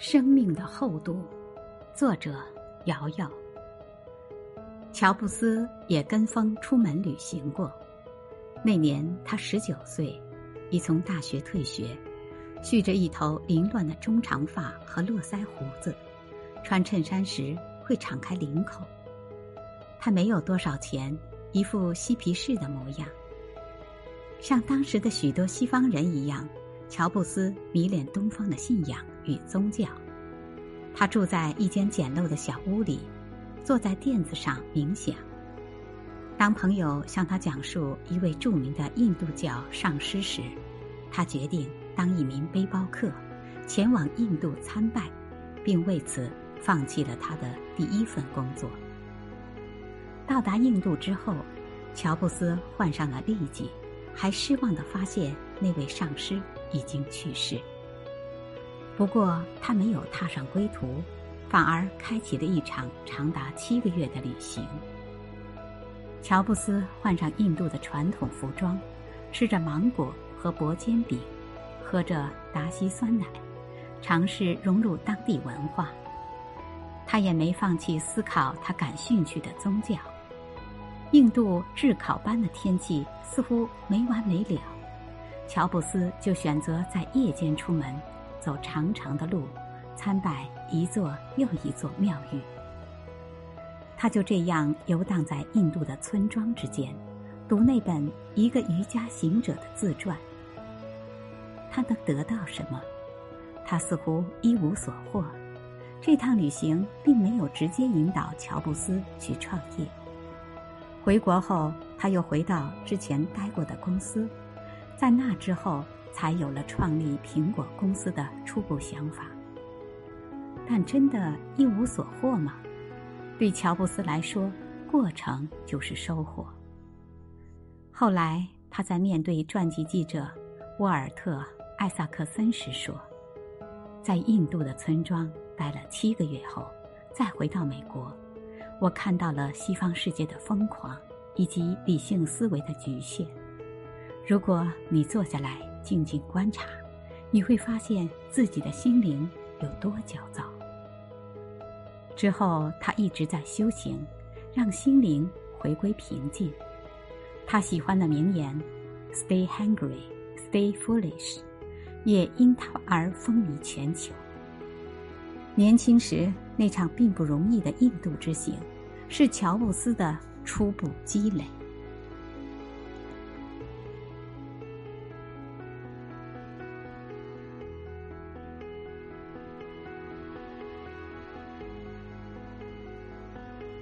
生命的厚度，作者瑶瑶。乔布斯也跟风出门旅行过。那年他十九岁，已从大学退学，蓄着一头凌乱的中长发和络腮胡子，穿衬衫时会敞开领口。他没有多少钱，一副嬉皮士的模样。像当时的许多西方人一样。乔布斯迷恋东方的信仰与宗教，他住在一间简陋的小屋里，坐在垫子上冥想。当朋友向他讲述一位著名的印度教上师时，他决定当一名背包客，前往印度参拜，并为此放弃了他的第一份工作。到达印度之后，乔布斯患上了痢疾，还失望地发现那位上师。已经去世。不过他没有踏上归途，反而开启了一场长达七个月的旅行。乔布斯换上印度的传统服装，吃着芒果和薄煎饼，喝着达西酸奶，尝试融入当地文化。他也没放弃思考他感兴趣的宗教。印度炙烤般的天气似乎没完没了。乔布斯就选择在夜间出门，走长长的路，参拜一座又一座庙宇。他就这样游荡在印度的村庄之间，读那本《一个瑜伽行者》的自传。他能得到什么？他似乎一无所获。这趟旅行并没有直接引导乔布斯去创业。回国后，他又回到之前待过的公司。在那之后，才有了创立苹果公司的初步想法。但真的一无所获吗？对乔布斯来说，过程就是收获。后来他在面对传记记者沃尔特·艾萨克森时说：“在印度的村庄待了七个月后，再回到美国，我看到了西方世界的疯狂以及理性思维的局限。”如果你坐下来静静观察，你会发现自己的心灵有多焦躁。之后，他一直在修行，让心灵回归平静。他喜欢的名言 “Stay hungry, stay foolish”，也因他而风靡全球。年轻时那场并不容易的印度之行，是乔布斯的初步积累。